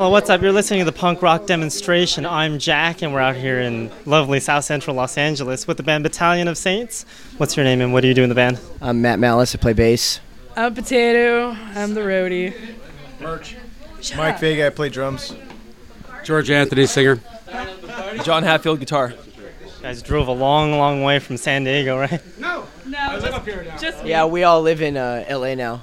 Well, what's up? You're listening to the punk rock demonstration. I'm Jack, and we're out here in lovely South Central Los Angeles with the band Battalion of Saints. What's your name and what do you do in the band? I'm Matt Malice. I play bass. I'm Potato. I'm the roadie. Merch. Mike Vega. I play drums. George Anthony, singer. John Hatfield, guitar. You guys drove a long, long way from San Diego, right? No, just, just Yeah, we all live in uh, LA now.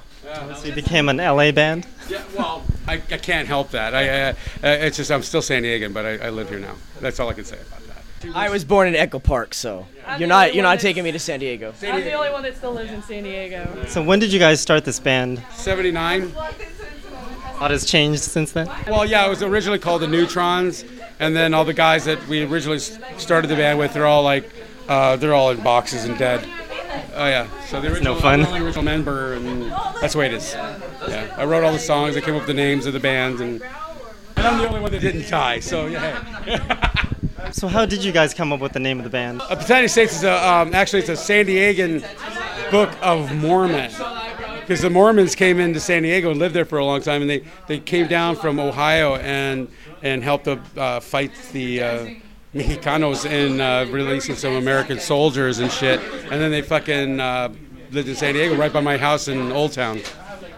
So you became an LA band? Yeah, well, I, I can't help that. I, uh, uh, it's just I'm still San Diegan, but I, I live here now. That's all I can say about that. I was born in Echo Park, so I'm you're not you're not taking me to San Diego. I'm the only one that still lives in San Diego. So when did you guys start this band? 79. A lot has changed since then? Well, yeah, it was originally called the Neutrons, and then all the guys that we originally started the band with, they're all like, uh, they're all in boxes and dead. Oh yeah, so the original, no fun. I'm the original member, and that's the way it is. Yeah, I wrote all the songs, I came up with the names of the bands, and, and I'm the only one that didn't die. So yeah. So how did you guys come up with the name of the band? A Battalion States is a, um, actually it's a San Diegan Book of Mormon. Because the Mormons came into San Diego and lived there for a long time, and they, they came down from Ohio and and helped to, uh, fight the uh, Mexicanos in uh, releasing some American soldiers and shit. And then they fucking uh, lived in San Diego, right by my house in Old Town.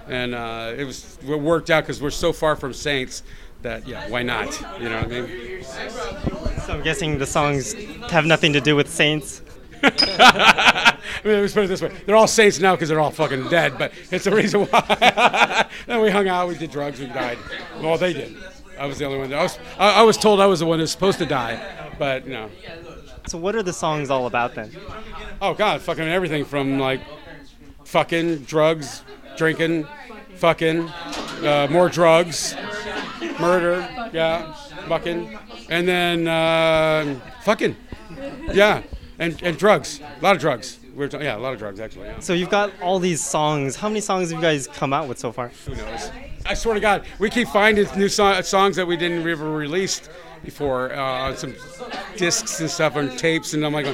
And uh, it was it worked out because we're so far from Saints that yeah, why not? You know what I mean? So I'm guessing the songs have nothing to do with Saints. I mean, let's put it this way: they're all saints now because they're all fucking dead. But it's the reason why. then we hung out, we did drugs, we died. Well, they did. I was the only one. That, I was. I, I was told I was the one who's supposed to die, but you know. So what are the songs all about then? Oh God, fucking everything from like fucking drugs, drinking, fucking, uh, more drugs, murder, yeah, fucking, and then uh, fucking, yeah, and and drugs, a lot of drugs. We're yeah, a lot of drugs actually. Yeah. So you've got all these songs. How many songs have you guys come out with so far? Who knows? I swear to God, we keep finding new so- songs that we didn't ever released before uh, on some discs and stuff on tapes, and I'm like,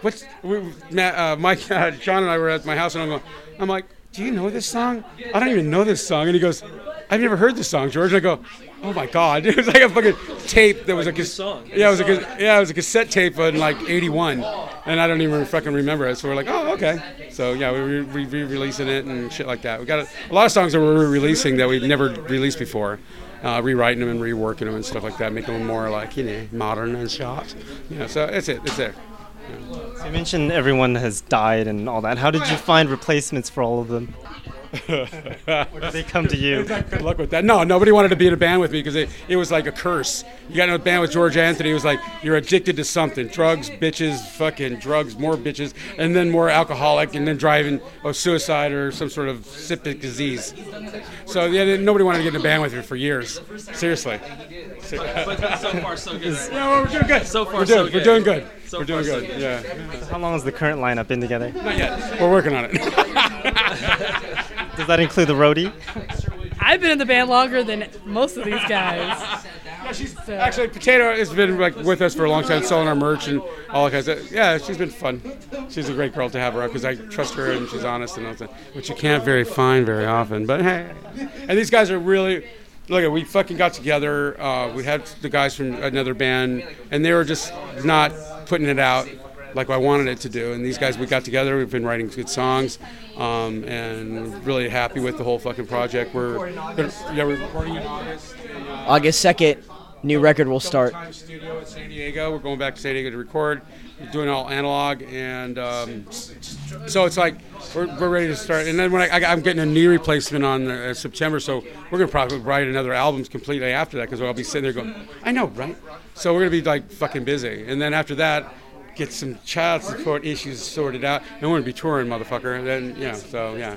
what's we, Matt, uh, Mike, uh, John, and I were at my house, and I'm going, I'm like, do you know this song? I don't even know this song, and he goes, I've never heard this song, George. And I go, oh my God, it was like a fucking tape that was like a cas- song. Yeah, it was a cas- yeah, it was a cassette tape in like '81, and I don't even fucking remember it. So we're like, oh okay. So yeah, we were re- re-releasing it and shit like that. We got a, a lot of songs that we're re-releasing that we've never released before. Uh, rewriting them and reworking them and stuff like that, making them more like you know modern and shot. You know, so it's it. It's it. So you mentioned everyone has died and all that. How did you find replacements for all of them? Or did they come to you? Good luck with that. No, nobody wanted to be in a band with me because it, it was like a curse. You got in a band with George Anthony. It was like you're addicted to something: drugs, bitches, fucking drugs, more bitches, and then more alcoholic, and then driving or suicide or some sort of septic disease. So yeah, nobody wanted to get in a band with me for years. Seriously. But so far, so good. Yeah, well, we're doing good. So far, we're doing, so We're doing good. So we're doing far, so good. good. Yeah. How long has the current lineup been together? Not yet. We're working on it. Does that include the roadie? I've been in the band longer than most of these guys. So- Actually, Potato has been like with us for a long time, selling our merch and all that kind of. stuff. Yeah, she's been fun. She's a great girl to have around because I trust her and she's honest and all that, which you can't very find very often. But hey, and these guys are really. Look, we fucking got together. Uh, we had the guys from another band, and they were just not putting it out like I wanted it to do. And these guys, we got together. We've been writing good songs, um, and really happy with the whole fucking project. We're, yeah, we're recording in August. and, uh, August second, new record will start. Studio in San Diego. We're going back to San Diego to record. We're doing all analog, and um, so it's like we're, we're ready to start. And then when I, I, am getting a knee replacement on uh, September, so we're gonna probably write another album completely after that because I'll be sitting there going, I know, right? So we're gonna be like fucking busy, and then after that. Get some child support issues sorted out, and we're gonna be touring, motherfucker. And then, you know, so yeah,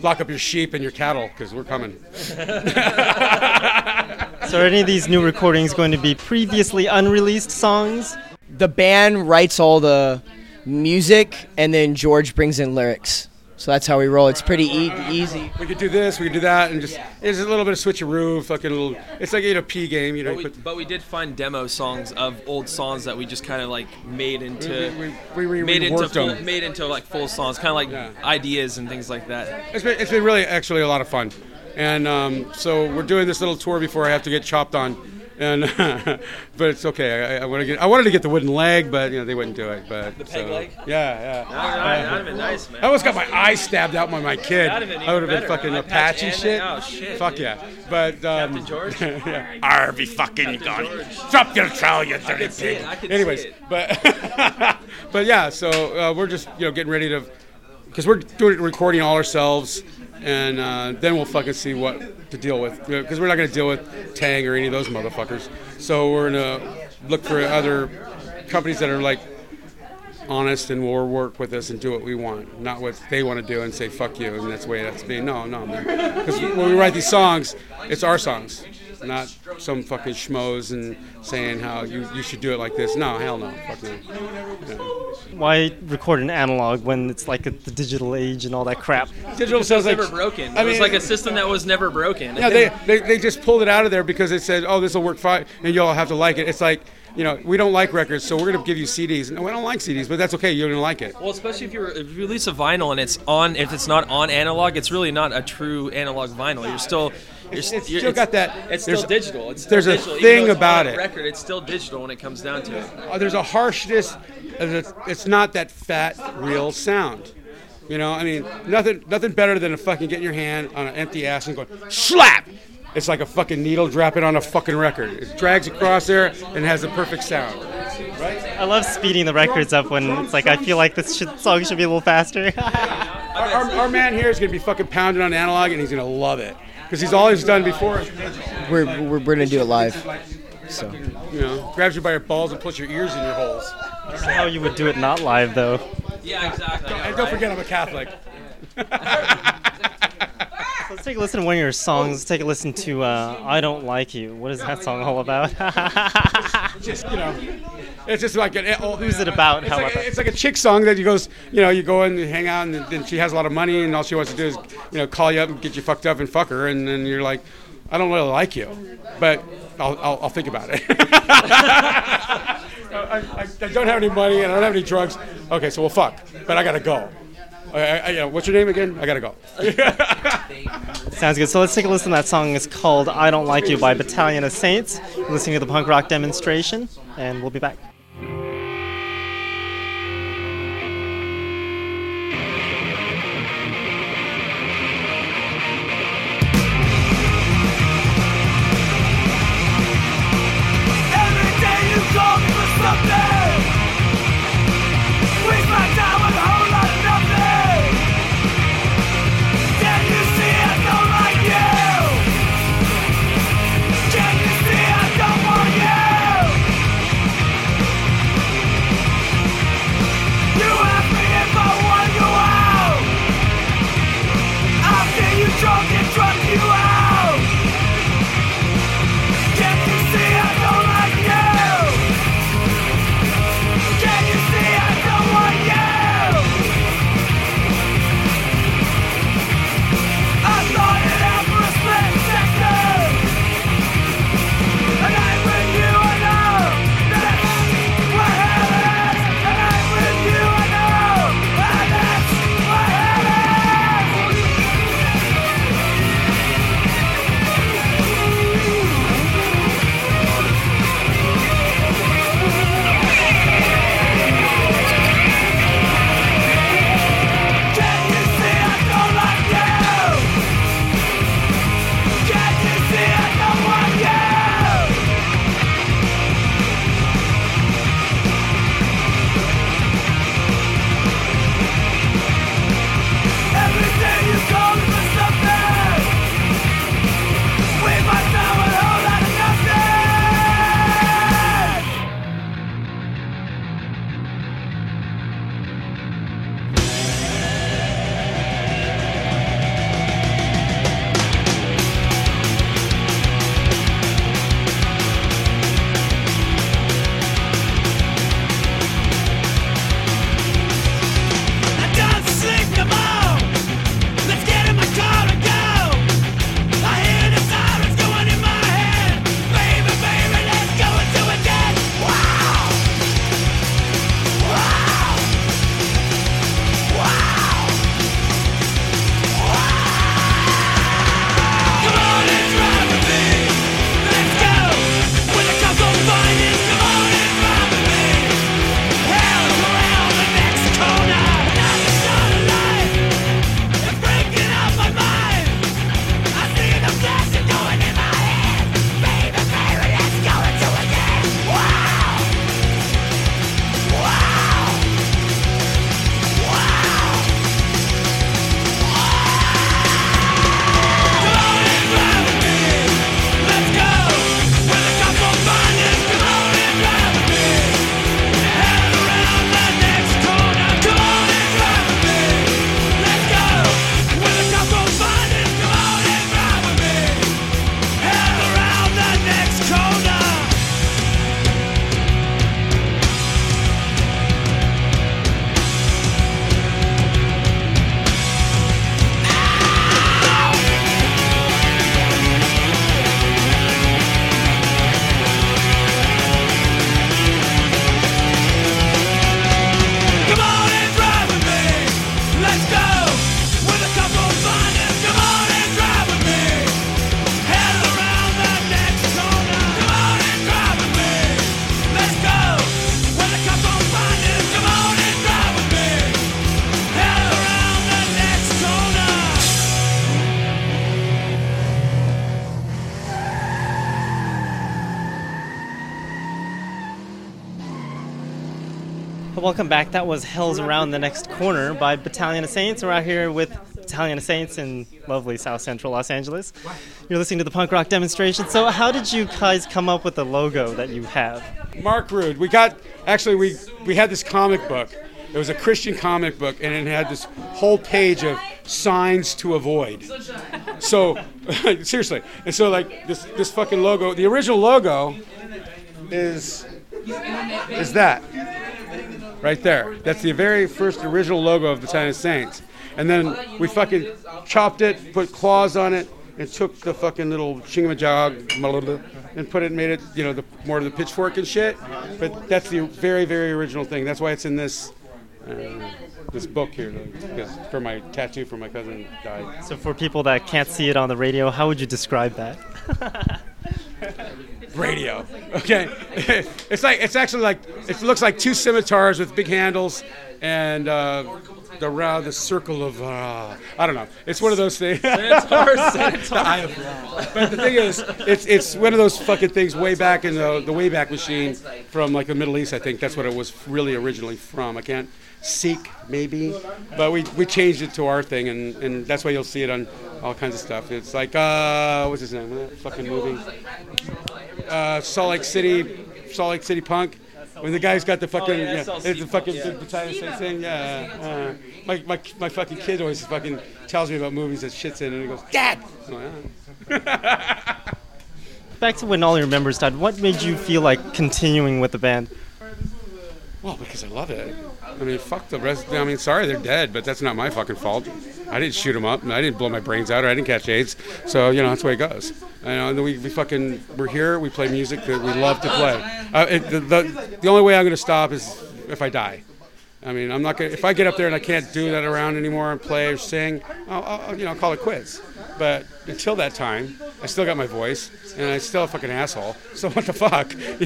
lock up your sheep and your cattle because we're coming. So are any of these new recordings going to be previously unreleased songs? The band writes all the music, and then George brings in lyrics. So that's how we roll. It's pretty e- easy. We could do this, we could do that, and just it's a little bit of switcheroo, fucking little. It's like you know, P game, you know. But we, put, but we did find demo songs of old songs that we just kind of like made into we, we, we made into full, made into like full songs, kind of like Yeah. ideas and things like that. It's been, it's been really actually a lot of fun. And um, so we're doing this little tour before I have to get chopped on. And but it's okay. I, I want to get. I wanted to get the wooden leg, but you know they wouldn't do it. But the peg leg? Yeah, yeah. That, that, that'd been nice, man. I almost got my eye stabbed out by my kid. That'd have been I would have been better. fucking Eye patch Apache and- shit. oh, shit, Fuck dude. yeah. But um, Captain George? yeah. Arby fucking you gone. Drop your trowel, you dirty could see pig. it, I could see Anyways, it. but but yeah. So uh, we're just you know getting ready to because we're doing recording all ourselves, and uh, then we'll fucking see what to deal with because we're not going to deal with Tang or any of those motherfuckers. So we're gonna look for other companies that are like honest and will work with us and do what we want, not what they want to do and say fuck you and that's the way it has to be. No, no. Because when we write these songs, it's our songs, not some fucking schmoes and saying how you, you should do it like this. No, hell no, fuck no. no. Why record an analog when it's like a, the digital age and all that crap? Digital sounds like never broken. I it was like a system that was never broken. Yeah, they, they, they just pulled it out of there because it said, oh, this will work fine, and you'll have to like it. It's like, you know, we don't like records, so we're going to give you CDs. No, we don't like CDs, but that's okay. You're going to like it. Well, especially if you if you release a vinyl and it's on, if it's not on analog, it's really not a true analog vinyl. You're still, you're, It's- you're, it's still got that- It's still digital. It's still there's a digital. Even thing about it. Record, it's still digital when it comes down to it. Uh, there's a harshness. It's it's not that fat, real sound. You know, I mean, nothing nothing better than a fucking getting your hand on an empty ass and going slap. It's like a fucking needle dropping on a fucking record. It drags across there and has the perfect sound. Right? I love speeding the records up when it's like I feel like this should, song should be a little faster. Our, our, our man here is gonna be fucking pounding on analog and he's gonna love it because he's always done before. We're, we're, we're gonna do it live. So You know, grabs you by your balls and puts your ears in your holes. How you would do it not live though. Yeah, exactly. And don't forget, I'm a Catholic. Let's take a listen to one of your songs. Let's take a listen to uh, "I Don't Like You." What is that song all about? Just you know, it's just like an. Eh, oh, Who's it about? It's How like, about that? it's like a chick song that you goes, you know, you go in and hang out, and then she has a lot of money, and all she wants to do is, you know, call you up and get you fucked up and fuck her, and then you're like, I don't really like you, but I'll, I'll, I'll think about it. I, I, I don't have any money and I don't have any drugs. Okay, so we'll fuck, but I gotta go. I, you know, what's your name again? I gotta go. Sounds good. So let's take a listen to that song. It's called "I Don't Like You" by Battalion of Saints. Listening to the punk rock demonstration, and we'll be back. Welcome back. That was Hell's Around the Next Corner by Battalion of Saints. We're out here with Battalion of Saints in lovely South Central Los Angeles. You're listening to the punk rock demonstration. So, how did you guys come up with the logo that you have? Marc Rude. We got actually we we had this comic book. It was a Christian comic book, and it had this whole page of signs to avoid. So seriously, and so like this this fucking logo, the original logo is is that right there. That's the very first original logo of the Battalion of Saints. And then we fucking chopped it, put claws on it, and took the fucking little shingamajog and put it, made it, you know, the more of the pitchfork and shit. But that's the very, very original thing. That's why it's in this uh, this book here, because for my tattoo for my cousin died. So, for people that can't see it on the radio, how would you describe that? radio. Okay, it's like it's actually like it looks like two scimitars with big handles and uh, the round the circle of uh, I don't know. It's one of those things. Eye of but the thing is, it's it's one of those fucking things way back in the the Wayback Machine from like the Middle East. I think that's what it was really originally from. I can't seek maybe, but we, we changed it to our thing, and, and that's why you'll see it on all kinds of stuff. It's like uh, what's his name? That fucking movie. Uh, Salt Lake City, Salt Lake City Punk. When the guy's got the fucking, yeah, it's the fucking the battalion thing, yeah. Uh, my, my, my fucking kid always fucking tells me about movies that shit's in, and he goes, Dad. I'm like. Back to when all your members died, what made you feel like continuing with the band? Well, because I love it. I mean, fuck the rest. I mean, sorry they're dead, but that's not my fucking fault. I didn't shoot them up, and I didn't blow my brains out, or I didn't catch AIDS. So you know that's the way it goes. You know, and we, we fucking we're here. We play music that we love to play. Uh, it, the, the the only way I'm going to stop is if I die. I mean, I'm not gonna. If I get up there and I can't do that around anymore and play or sing, I'll, I'll you know call it quits. But until that time, I still got my voice, and I'm still a fucking asshole. So what the fuck?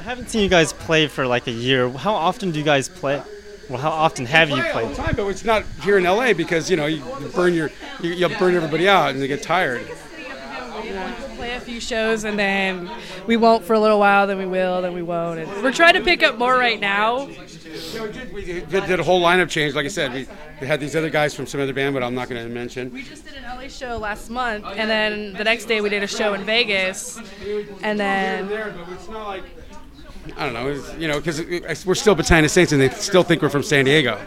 I haven't seen you guys play for like a year. How often do you guys play? Well, how often have you play all played? the time, but it's not here in LA because you know you burn your you, you burn everybody out and they get tired. We'll play a few shows and then we won't for a little while, then we will, then we won't. And we're trying to pick up more right now. Yeah, we did, we did, did a whole lineup change. Like I said, we, we had these other guys from some other band, but I'm not going to mention. We just did an LA show last month, and then the next day we did a show in Vegas, and then there, but it's not like I don't know, it's, you know, because we're still Battalion of Saints and they still think we're from San Diego,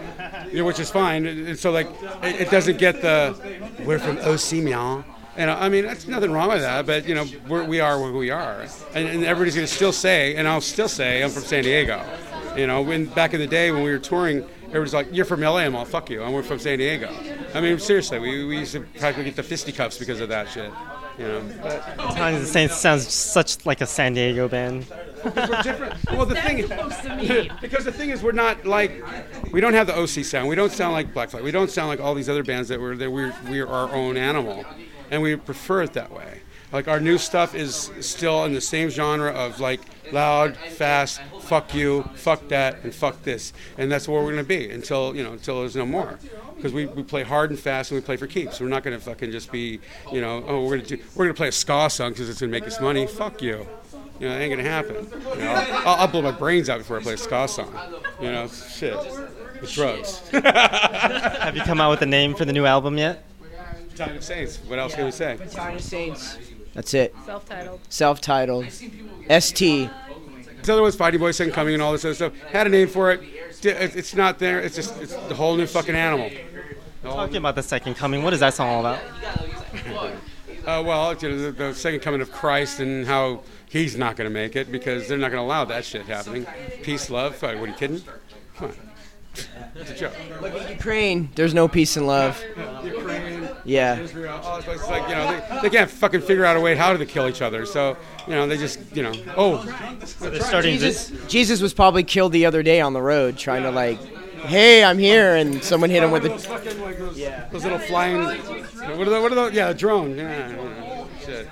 you know, which is fine. And so like, it, it doesn't get the we're from OC man. And I mean, that's nothing wrong with that, but you know, we're, we are where we are, and, and everybody's going to still say, and I'll still say, I'm from San Diego. You know, when back in the day when we were touring, everybody's like, "You're from LA." I'm all, "Fuck you." And we're from San Diego. I mean, seriously, we, we used to practically get the fisticuffs because of that shit. You know, but Battalion the Saints sounds such like a San Diego band. we're different. Well, the thing is, close to me. because the thing is, we're not like we don't have the OC sound. We don't sound like Black Flag. We don't sound like all these other bands that we're that we're we're our own animal, and we prefer it that way. Like our new stuff is still in the same genre of like loud, fast, fuck you, fuck that, and fuck this, and that's where we're gonna be until you know until there's no more. Because we, we play hard and fast and we play for keeps. We're not gonna fucking just be you know oh we're gonna do we're gonna play a ska song because it's gonna make us money. Fuck you. You know, it ain't gonna happen. You know, I'll, I'll blow my brains out before I play a ska song. You know, shit. With drugs. Have you come out with a name for the new album yet? Time of Saints. What else can we say? Battalion of Saints. That's it. Self-titled. Self-titled. ST. This other one's Fighting Boys Second Coming and all this other stuff. Had a name for it. It's not there. It's just it's the whole new fucking animal. Talking about the second coming, what is that song all about? Uh, well, you know, the, the second coming of Christ and how he's not going to make it because they're not going to allow that shit happening. Peace, love. What, what are you kidding? Come on. It's a joke. Look at Ukraine. There's no peace and love. Ukraine, Yeah. Israel, oh, all this places, like, you know, they, they can't fucking figure out a way how to kill each other. So, you know, they just, you know, oh, They're starting Jesus, to. Jesus was probably killed the other day on the road trying to like, hey, I'm here, and someone hit him with a. fucking like those, those little flying. What are those? What are those? Yeah, a drone. Yeah, yeah, shit.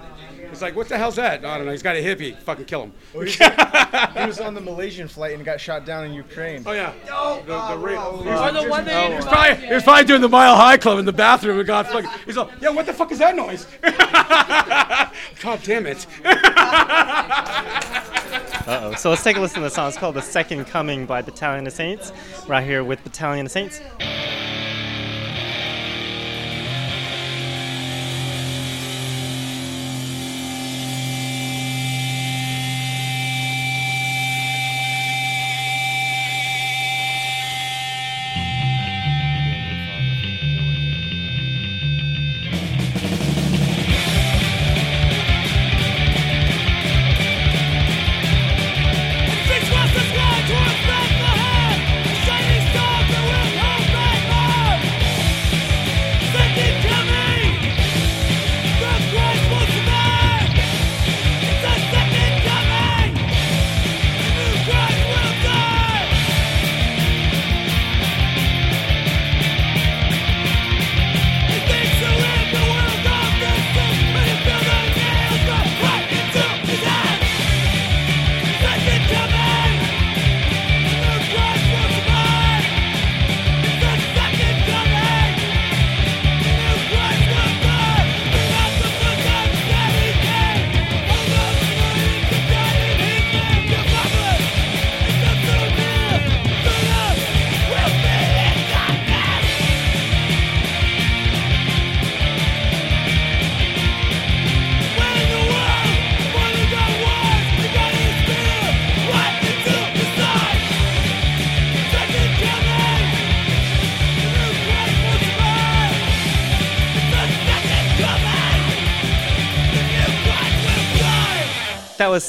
It's like, what the hell's that? I don't know. He's got a hippie. Fucking kill him. He was on the Malaysian flight and got shot down in Ukraine. Oh yeah. The, the rape. Or the one that He's probably, he was probably doing the Mile High Club in the bathroom and got fucking. He's like, yeah, what the fuck is that noise? God damn it. Uh oh. So let's take a listen to the song. It's called The Second Coming by Battalion of Saints. Right here with Battalion of Saints.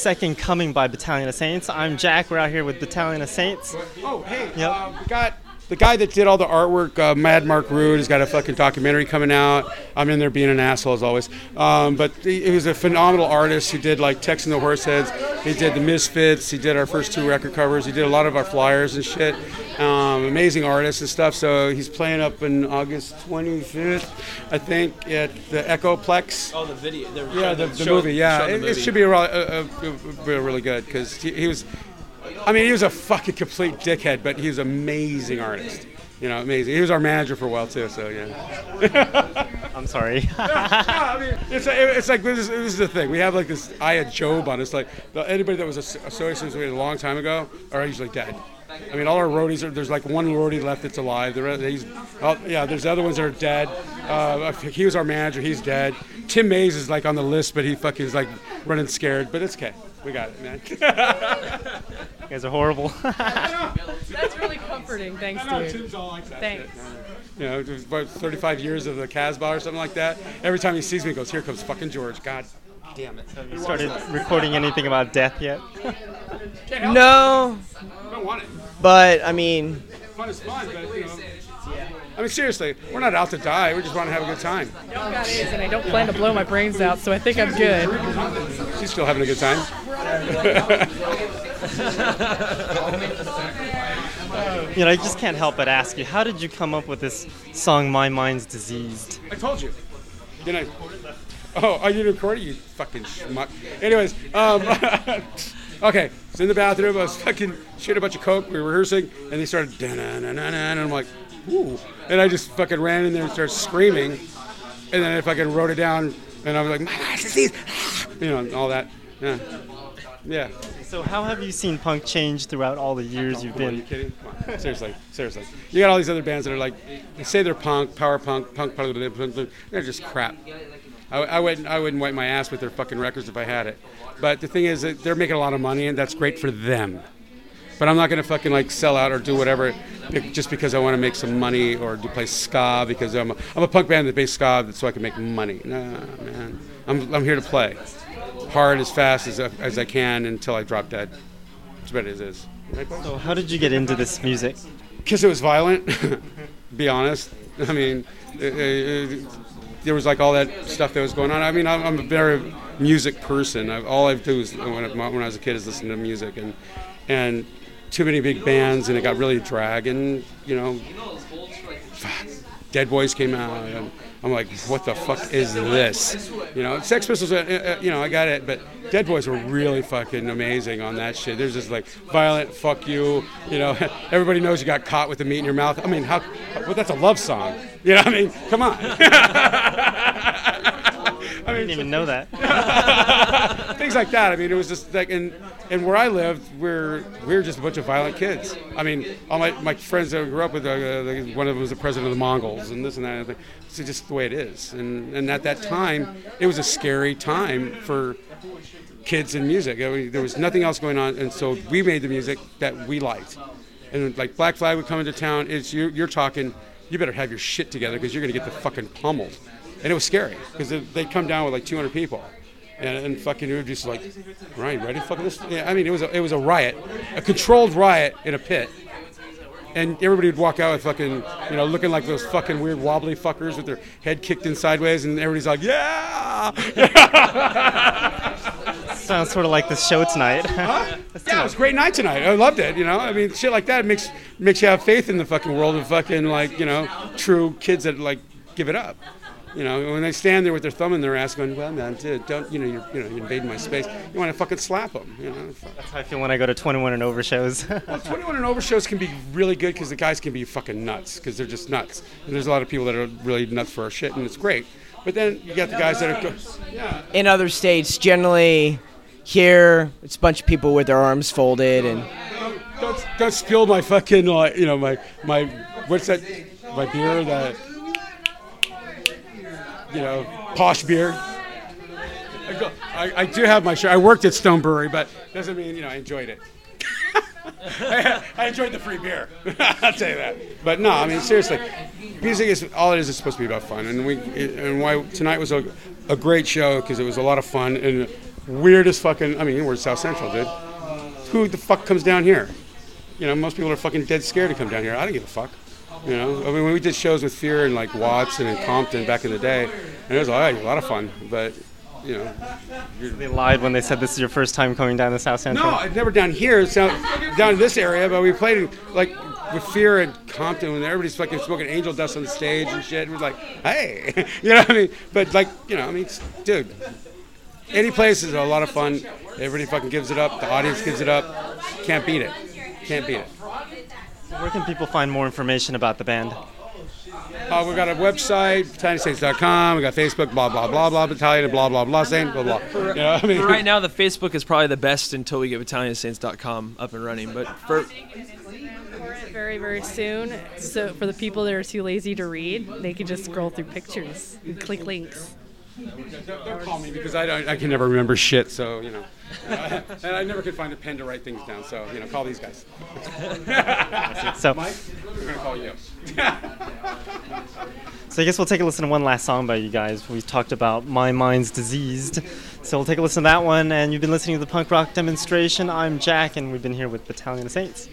Second Coming by Battalion of Saints. I'm Jack. We're out here with Battalion of Saints. Oh, hey, Yep. uh, we got the guy that did all the artwork, uh, Mad Marc Rude. He's got a fucking documentary coming out. I'm in there being an asshole as always. Um, but he, he was a phenomenal artist who did like Tex and the Horseheads. He did the Misfits. He did our first two record covers. He did a lot of our flyers and shit. Um, amazing artist and stuff. So he's playing up in August 25th, I think, at the Echoplex. Oh, the video. The, Yeah, the, the movie. Yeah, it, it should be a, re- uh, uh, uh, really good because he, he was. I mean, he was a fucking complete dickhead, but he was an amazing artist. You know, amazing. He was our manager for a while too. So yeah. I'm sorry. I mean, it's, it's like this is, this is the thing. We have like this eye of Job on It's Like the, anybody that was associated with it a long time ago are usually dead. I mean, all our roadies are. There's like one roadie left that's alive. The rest, he's, oh, yeah. There's other ones that are dead. Uh, he was our manager. He's dead. Tim Mays is like on the list, but he fucking is like running scared. But it's okay. We got it, man. you guys are horrible. That's really comforting. Thanks, dude. Tim's all like that. Thanks. You know, about 35 years of the Casbah or something like that. Every time he sees me, he goes, "Here comes fucking George." God damn it. Have you started recording anything about death yet? No, I don't want it. But I mean, Fun is fun, but you know. I mean, seriously, we're not out to die. We just want to have a good time. Don't got AIDS, and I don't plan to blow my brains out, so I think I'm good. She's still having a good time. You know, I just can't help but ask you, how did you come up with this song, My Mind's Diseased? I told you. Didn't I? Oh, I didn't record it, you fucking schmuck. Anyways, um, okay, so in the bathroom, I was fucking shit a bunch of coke. We were rehearsing, and they started, "Da-na-na-na-na," and I'm like, ooh. And I just fucking ran in there and started screaming. And then I fucking wrote it down, and I was like, my mind's disease, you know, all that. Yeah. Yeah. So, how have you seen punk change throughout all the years you've on, Are you kidding? Seriously, seriously. You got all these other bands that are like, they say they're punk, power punk, punk, punk, they're just crap. I, I wouldn't, I wouldn't wipe my ass with their fucking records if I had it. But the thing is that they're making a lot of money, and that's great for them. But I'm not gonna fucking like sell out or do whatever just because I want to make some money or to play ska because I'm a, I'm a punk band that plays ska so I can make money. Nah, man. I'm, I'm here to play hard as fast as, as I can until I drop dead. That's what it is. Right. So, how did you get into this music? because it was violent. be honest. I mean, uh, uh, there was like all that stuff that was going on. I mean, I'm, a very music person. I, all I do is when, I- when I was a kid is listen to music and and too many big bands and it got really drag and you know, Dead Boys came out and I'm like, what the fuck is this? You know, Sex Pistols, uh, uh, you know, I got it, but Dead Boys were really fucking amazing on that shit. There's just like violent, fuck you, you know. Everybody knows you got caught with the meat in your mouth. I mean, how? Well, that's a love song. You know, what I mean, come on. I I didn't even know that. things like that. I mean, it was just like, and and where I lived, we're we're just a bunch of violent kids. I mean, all my, my friends that I grew up with, uh, uh, one of them was the president of the Mongols, and this and that. And. It's just the way it is. And and at that time, it was a scary time for kids in music. There was nothing else going on, and so we made the music that we liked. And like Black Flag would come into town, it's you, you're talking. You better have your shit together because you're gonna get the fucking pummeled. And it was scary because they'd come down with like 200 people. And, and fucking it was just like, right, ready? Fucking this. Yeah, I mean, it was a, it was a riot, a controlled riot in a pit. And everybody would walk out with fucking, you know, looking like those fucking weird wobbly fuckers with their head kicked in sideways, and everybody's like, yeah, Sounds sort of like the show tonight. yeah, it was a great night tonight. I loved it. You know, I mean, shit like that makes makes you have faith in the fucking world of fucking like you know true kids that like give it up. You know, when they stand there with their thumb in their ass, going, "Well, man, dude, don't you know you're you know you're invading my space." You want to fucking slap them. You know. That's how I feel when I go to 21 and over shows. Well, 21 and over shows can be really good because the guys can be fucking nuts because they're just nuts. And there's a lot of people that are really nuts for our shit, and it's great. But then you got the guys that are, go- yeah, In other states, generally, here it's a bunch of people with their arms folded and don't, don't spill my fucking like you know my my what's that my beer that you know posh beer. I, go, I, I do have my shirt. I worked at Stone Brewery, but doesn't mean you know I enjoyed it. I, I enjoyed the free beer. I'll tell you that. But no, I mean seriously, music is all it is. Is supposed to be about fun, and we and why tonight was a, a great show because it was a lot of fun and weirdest fucking. I mean, we're South Central, dude. Who the fuck comes down here? You know, most people are fucking dead scared to come down here. I don't give a fuck. You know, I mean, when we did shows with Fear and like Watson and Compton back in the day, and it was like, a lot of fun. But you know, they lied when they said this is your first time coming down to South Central. no, I've never down here. Down, in this area, but we played like with Fear and Compton when everybody's fucking smoking angel dust on the stage and shit. It was like, hey, you know what I mean? But like, you know, I mean, dude, any place is a lot of fun. Everybody fucking gives it up. The audience gives it up. Can't beat it. Can't beat it. Where can people find more information about the band? Uh, we got a website, BattalionSaints.com. We've got Facebook, blah blah blah blah Battalion, blah blah blah Saint, blah blah. You know, I mean, For right now, the Facebook is probably the best until we get BattalionSaints.com up and running. But for very very soon. So for the people that are too lazy to read, they can just scroll through pictures and click links. Don't call me because I don't, I can never remember shit. So you know, and I never could find a pen to write things down. So you know, call these guys. So, Mike, we're gonna call you. so I guess we'll take a listen to one last song by you guys. We talked about My Mind's Diseased. So we'll take a listen to that one. And you've been listening to the punk rock demonstration. I'm Jack, and we've been here with Battalion of Saints.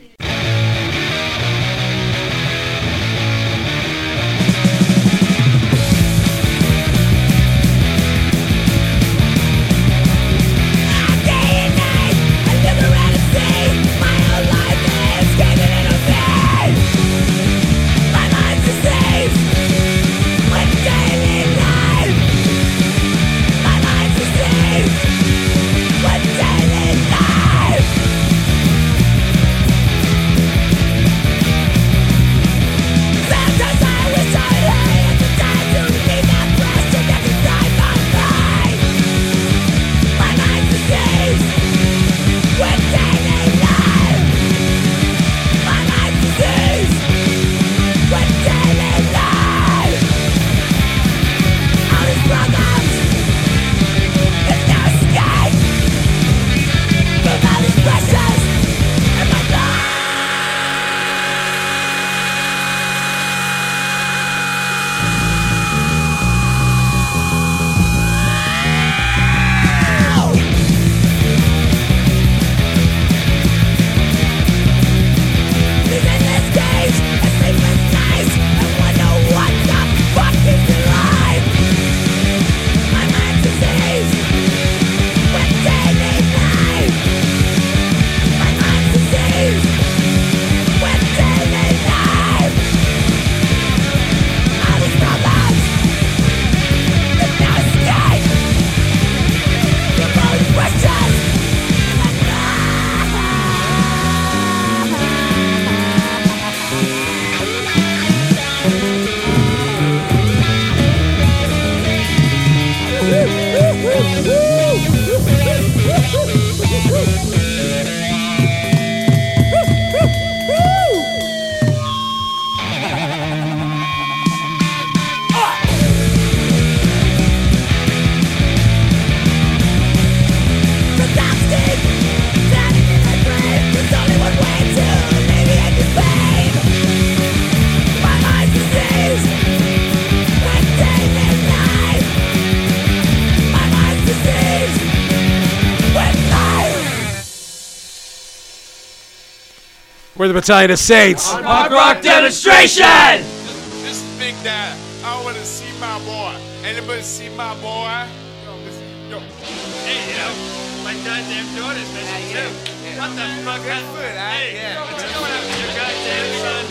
We're the Battalion of Saints. Punk rock demonstration. This is Big Dad. I want to see my boy. Anybody see my boy? Yo, listen, yo. Hey, you know, my goddamn daughter's missing too. What the fuck? Good foot. Eh? Hey, Yeah. what's going on with your goddamn son?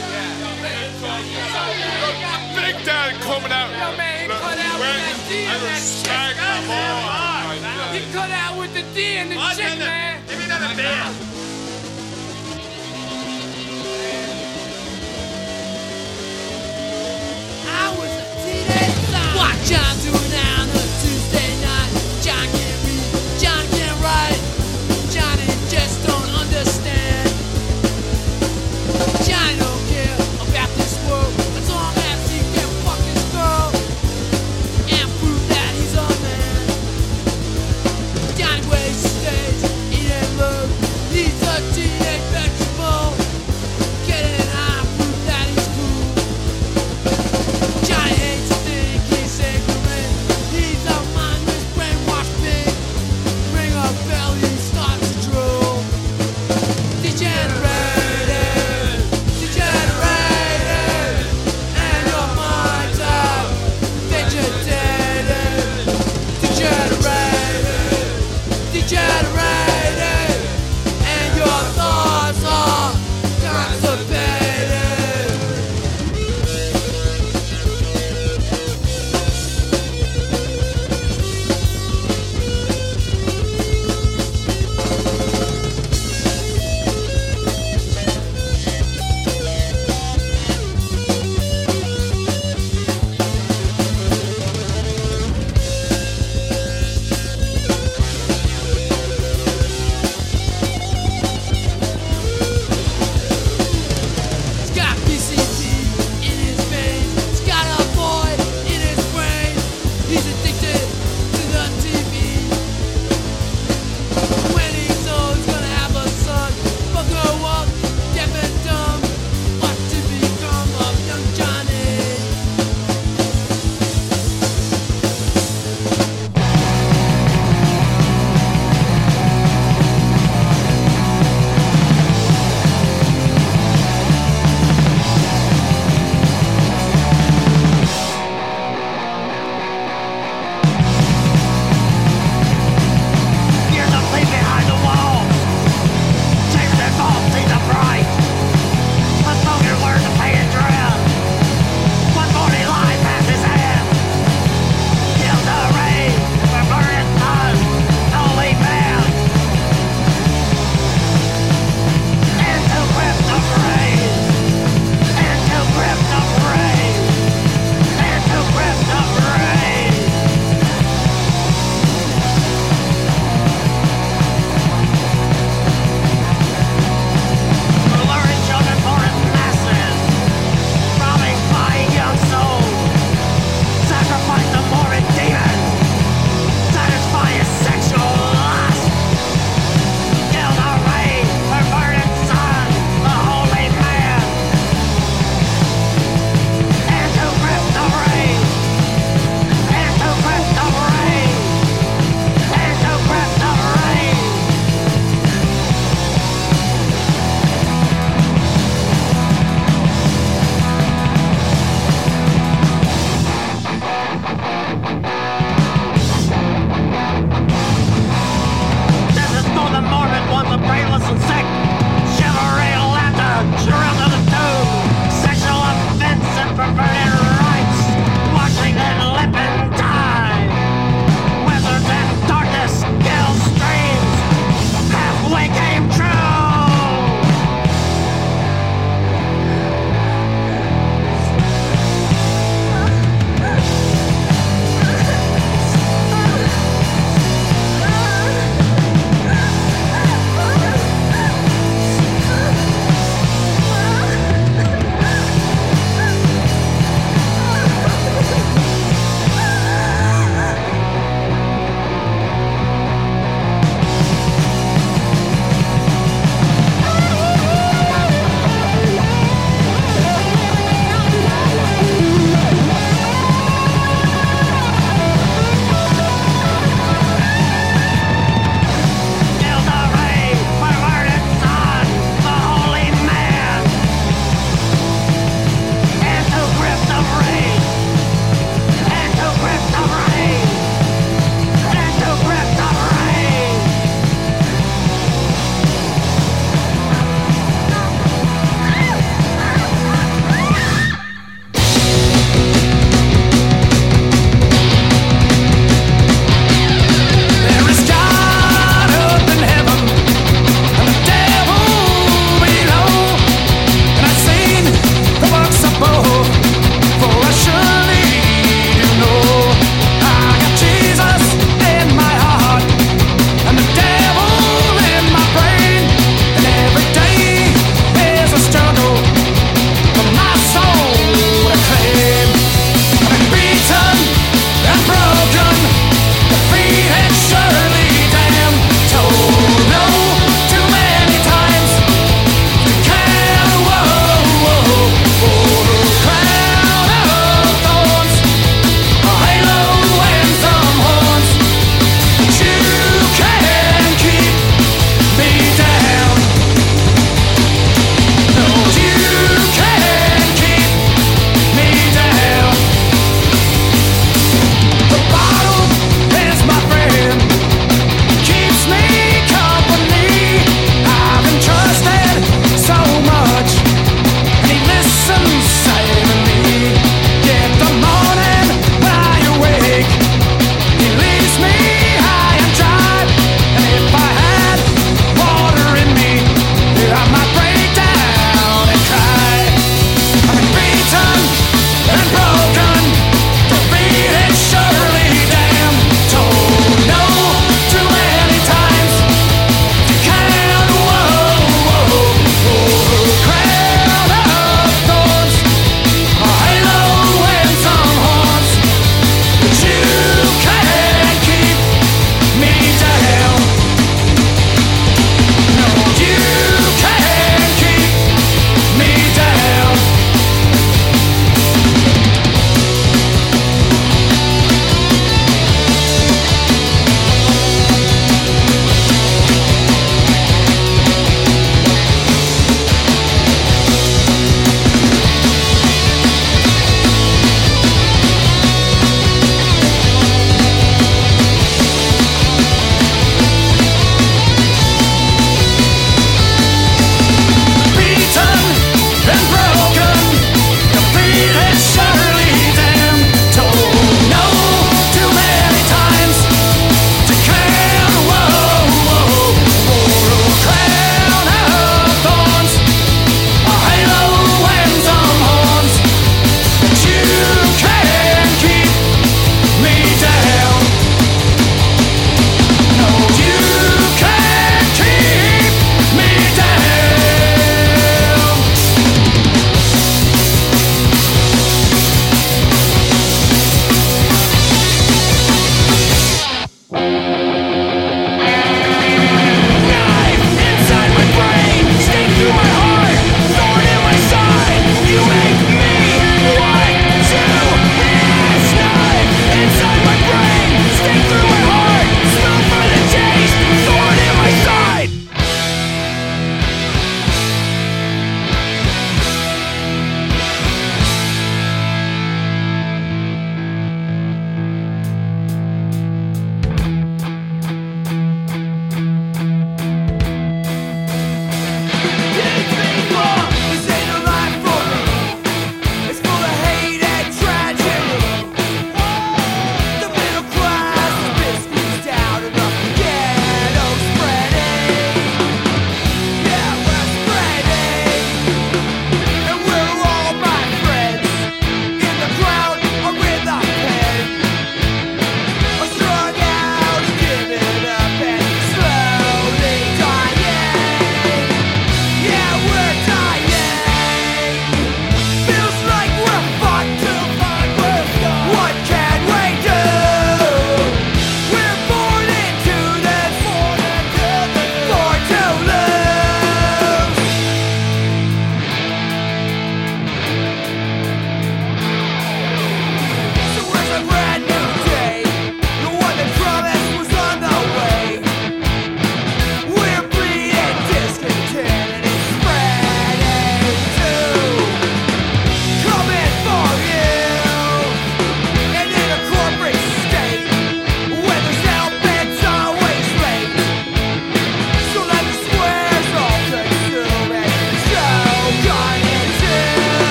Big Daddy coming out. Yo, man, he Look, cut out with that D I and that respect my boy. He cut out with the D and the What? chick, man. Give me another beer.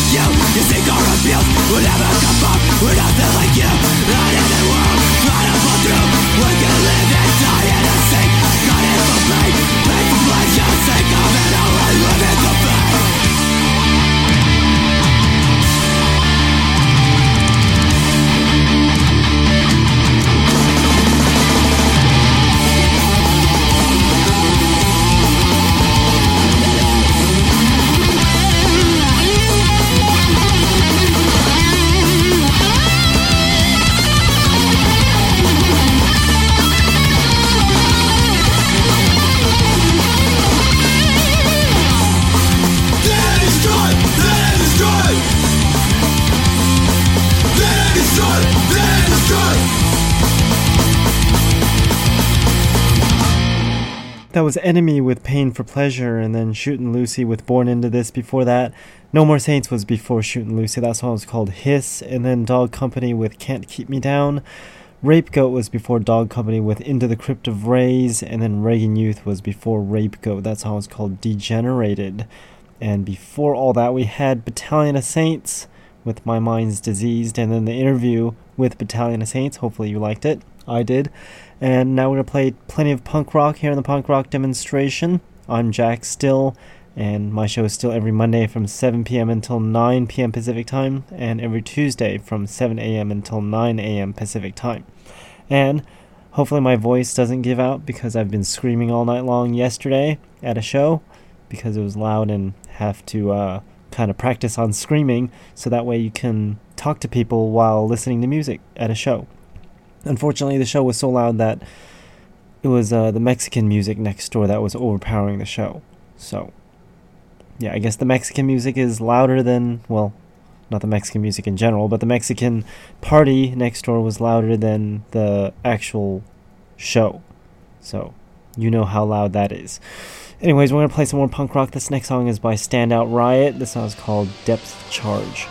Like you, you seek or abuse Will never come up, we're nothing like you Not in the world, try to pull through We can live and die in a sink Got it for pain, That was Enemy with Pain for Pleasure, and then Shootin' Lucy with Born Into This before that. No More Saints was before Shootin' Lucy. That song was called Hiss, and then Dog Company with Can't Keep Me Down. Rape Goat was before Dog Company with Into the Crypt of Rays, and then Reagan Youth was before Rape Goat. That song was called Degenerated. And before all that, we had Battalion of Saints with My Mind's Diseased, and then the interview with Battalion of Saints. Hopefully, you liked it. I did. And now we're going to play plenty of punk rock here in the punk rock demonstration. I'm Jack Still, and my show is still every Monday from 7 p.m. until 9 p.m. Pacific time, and every Tuesday from 7 a.m. until 9 a.m. Pacific time. And hopefully, my voice doesn't give out because I've been screaming all night long yesterday at a show because it was loud and have to uh, kind of practice on screaming so that way you can talk to people while listening to music at a show. Unfortunately, the show was so loud that it was uh, the Mexican music next door that was overpowering the show. So, yeah, I guess the Mexican music is louder than, well, not the Mexican music in general, but the Mexican party next door was louder than the actual show. So, you know how loud that is. Anyways, we're to play some more punk rock. This next song is by Standout Riot. This song is called Depth Charge.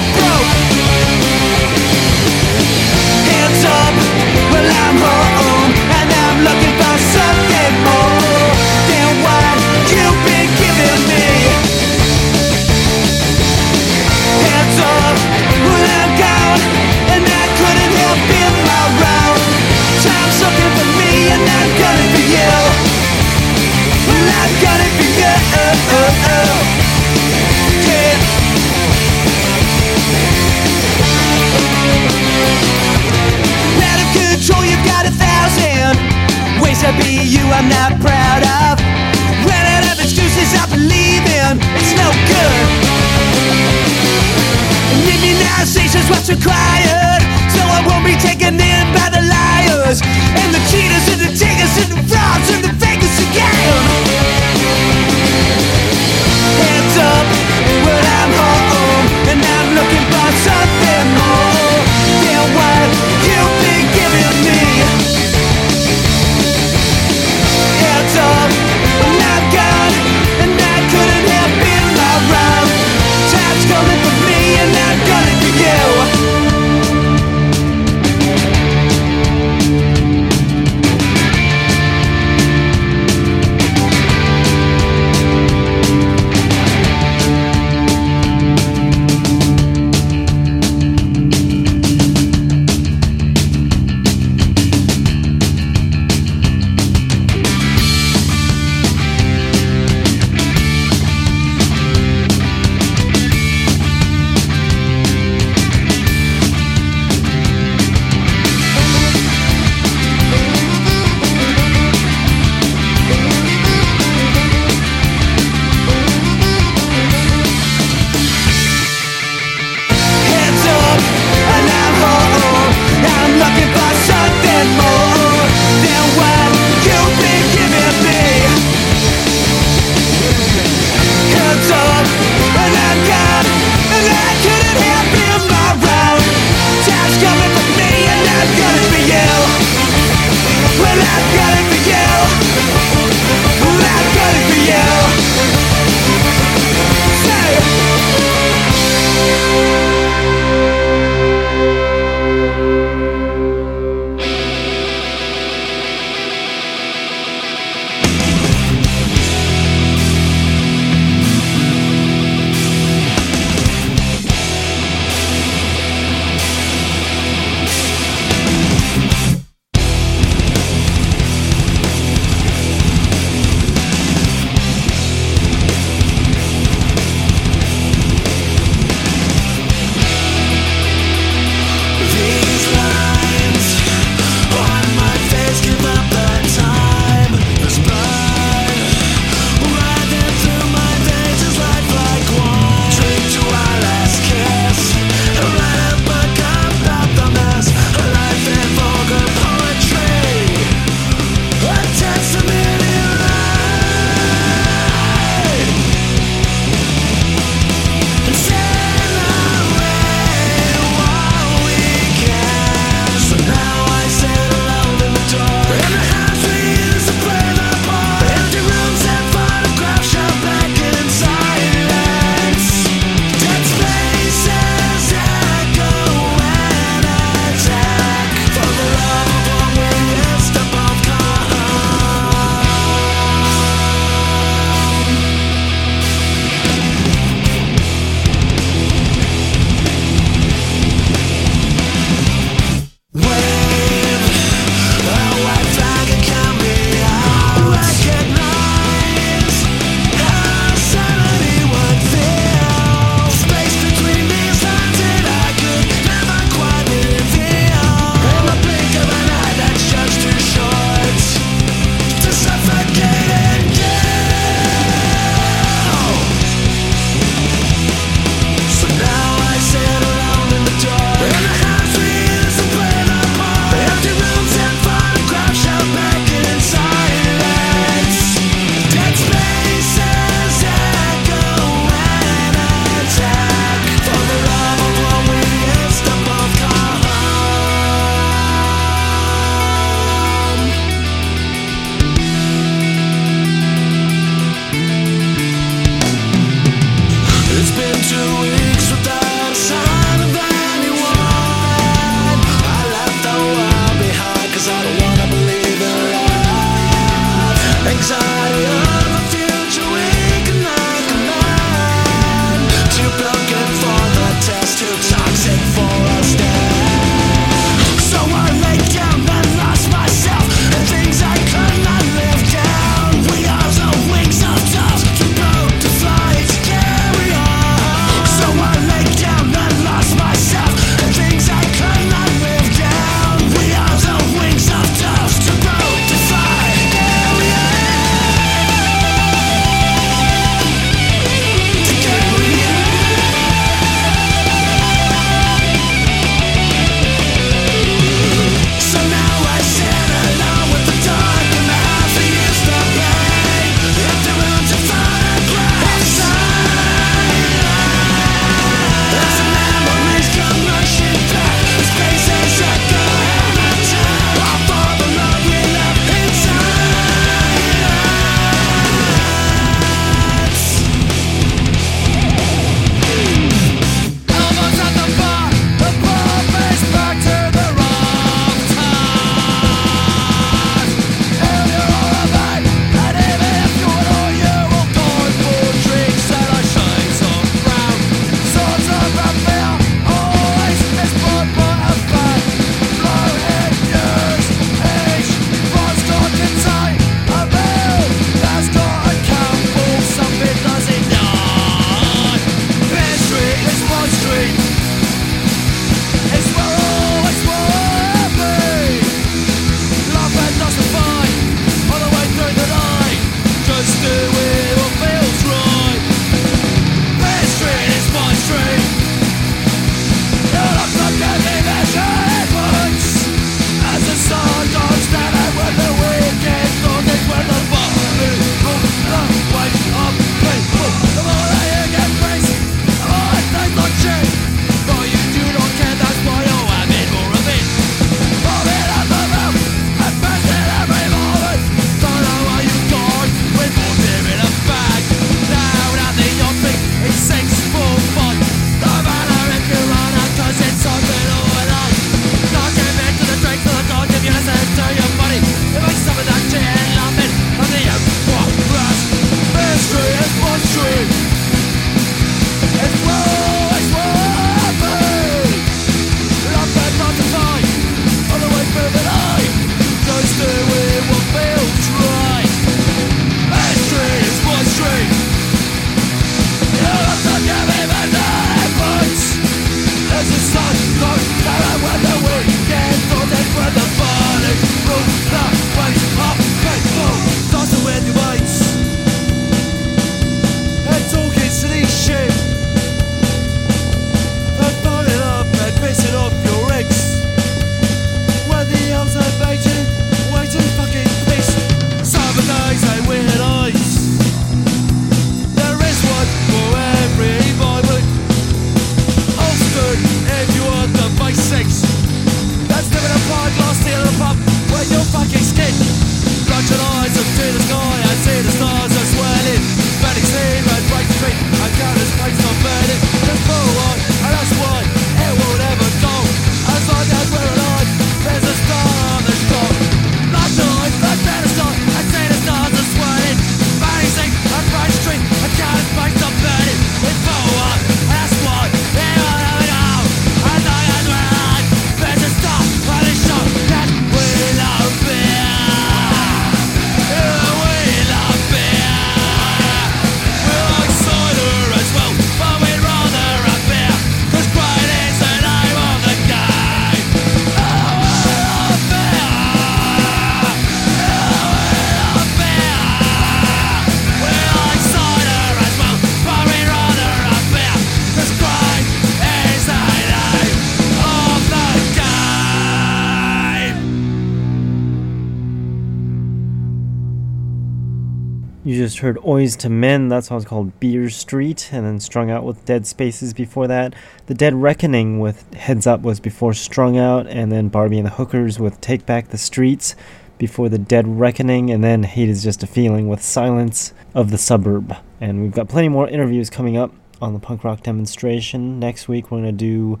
Heard Oys to Men, that song's called Beer Street, and then Strung Out with Dead Spaces before that. The Dead Reckoning with Heads Up was before Strung Out, and then Barbie and the Hookers with Take Back the Streets before The Dead Reckoning, and then Hate is Just a Feeling with Silence of the Suburb. And we've got plenty more interviews coming up on the punk rock demonstration. Next week we're going to do,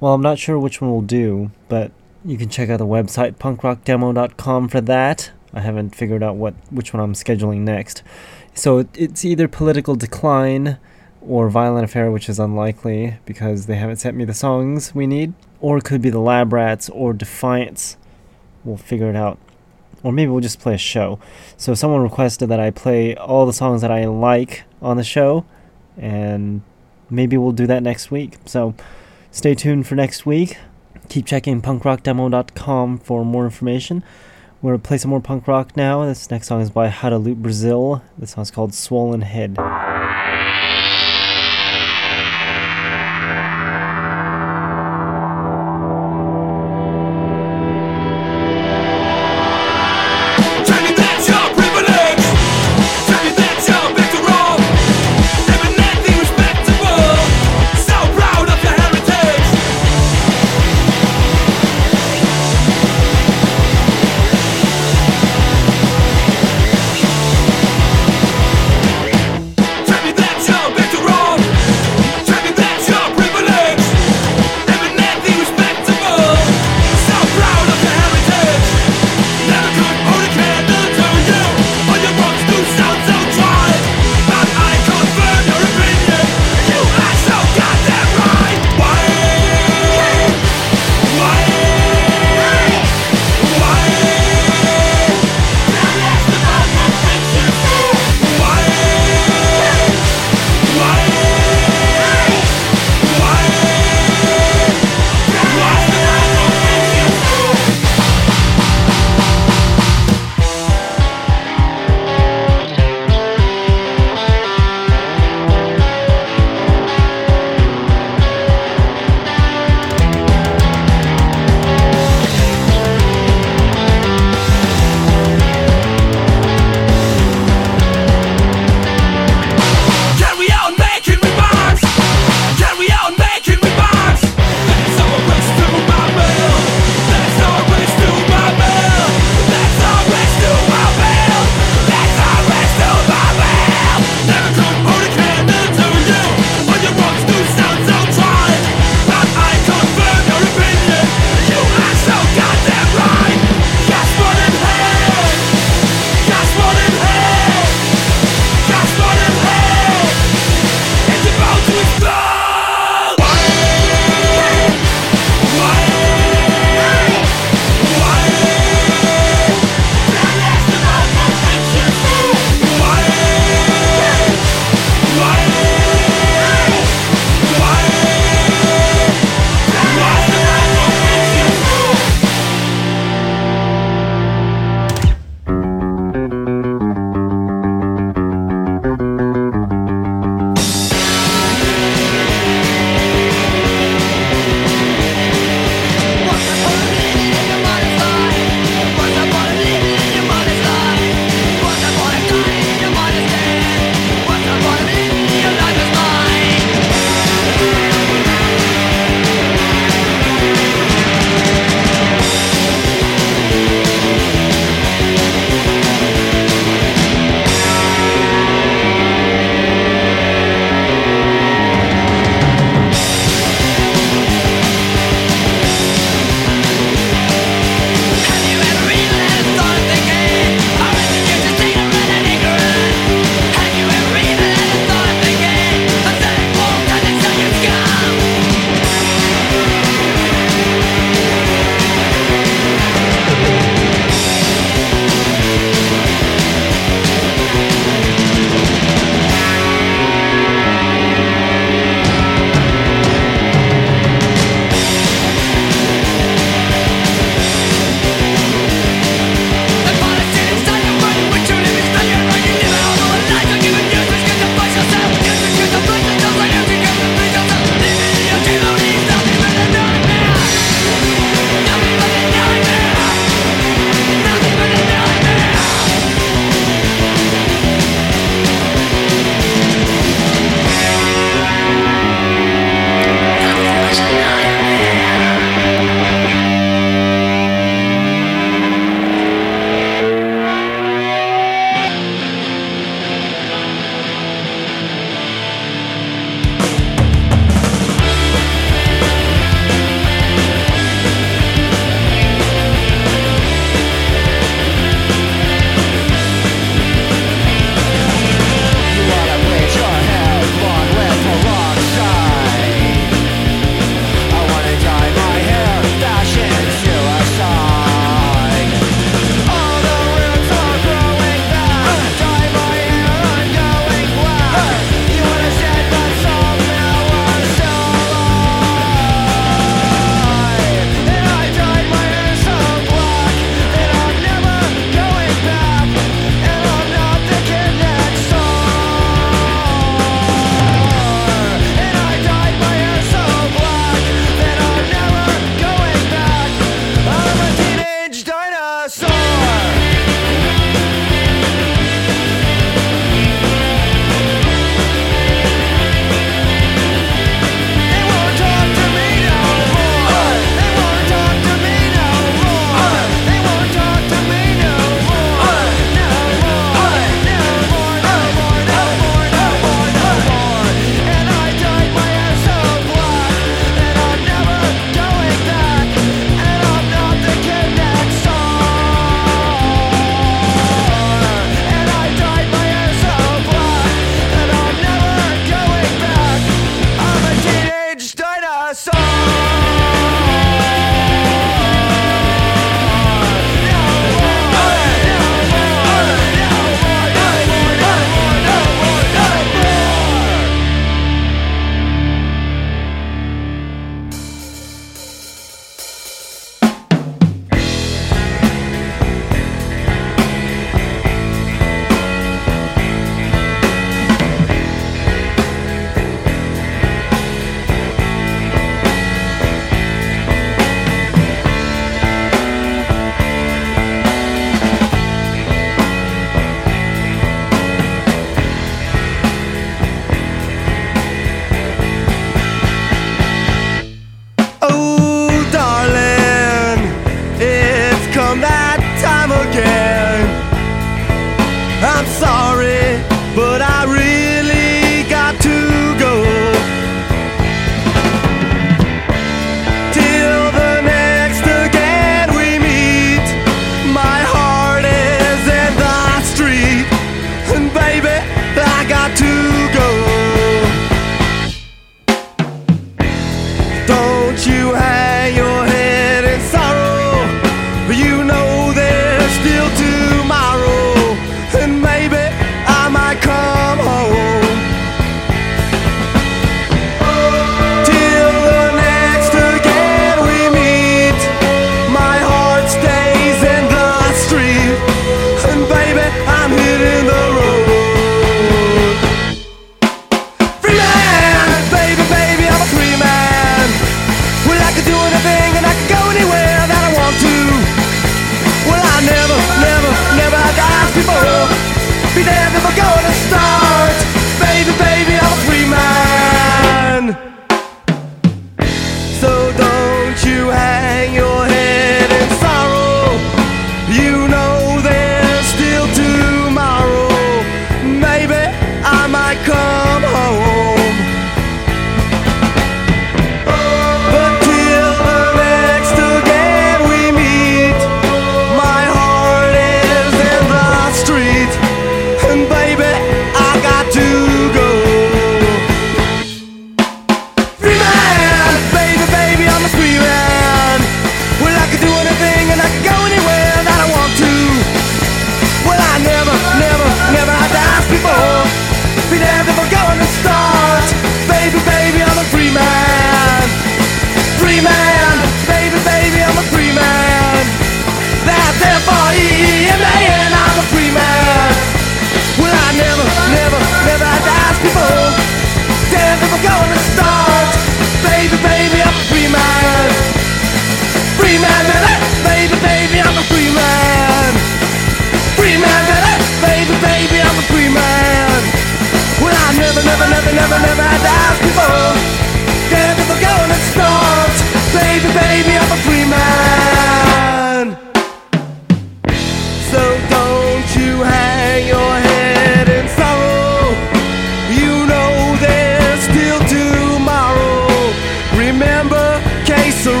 well, I'm not sure which one we'll do, but you can check out the website punkrockdemo.com for that. I haven't figured out what which one I'm scheduling next. So it's either political decline or violent affair, which is unlikely because they haven't sent me the songs we need, or it could be the Lab Rats or Defiance. We'll figure it out. Or maybe we'll just play a show. So someone requested that I play all the songs that I like on the show, and maybe we'll do that next week. So stay tuned for next week. Keep checking punkrockdemo.com for more information. We're gonna play some more punk rock now. This next song is by How to Loot Brazil. This song's called Swollen Head.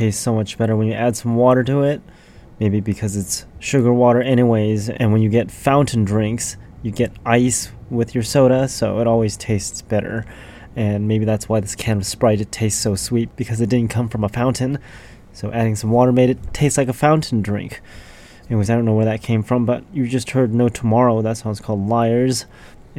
Tastes so much better when you add some water to it. Maybe because it's sugar water, anyways. And when you get fountain drinks, you get ice with your soda, so it always tastes better. And maybe that's why this can of Sprite it tastes so sweet because it didn't come from a fountain. So adding some water made it taste like a fountain drink. Anyways, I don't know where that came from, but you just heard No Tomorrow. That song's called Liars.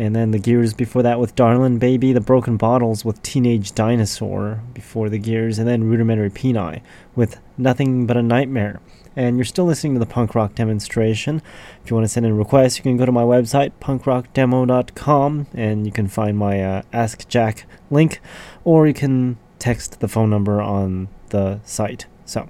And then the Gears before that with Darlin' Baby, the Broken Bottles with Teenage Dinosaur before the Gears, and then Rudimentary Peni with Nothing But a Nightmare. And you're still listening to the punk rock demonstration. If you want to send in requests, you can go to my website, punkrockdemo.com, and you can find my uh, Ask Jack link, or you can text the phone number on the site. So,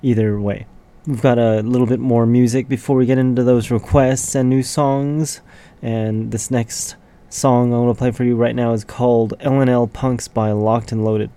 either way. We've got a little bit more music before we get into those requests and new songs. And this next song I want to play for you right now is called LNL Punks by Locked and Loaded.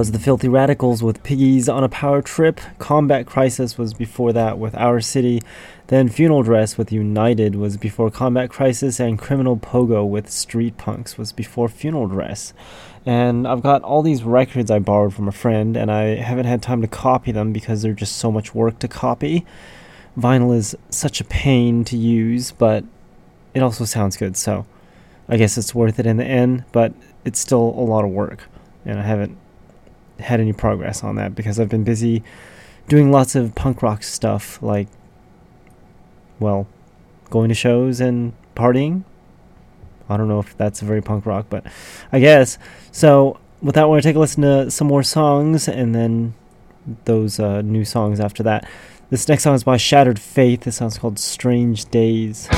Was the Filthy Radicals with Piggies on a Power Trip. Combat Crisis was before that with Our City. Then Funeral Dress with United was before Combat Crisis. And Criminal Pogo with Street Punks was before Funeral Dress. And I've got all these records I borrowed from a friend, and I haven't had time to copy them because they're just so much work to copy. Vinyl is such a pain to use, but it also sounds good, so I guess it's worth it in the end, but it's still a lot of work. And I haven't had any progress on that because I've been busy doing lots of punk rock stuff, like, well, going to shows and partying. I don't know if that's very punk rock, but I guess. So, with that, we're going to take a listen to some more songs and then those uh, new songs after that. This next song is by Shattered Faith. This song's called Strange Days.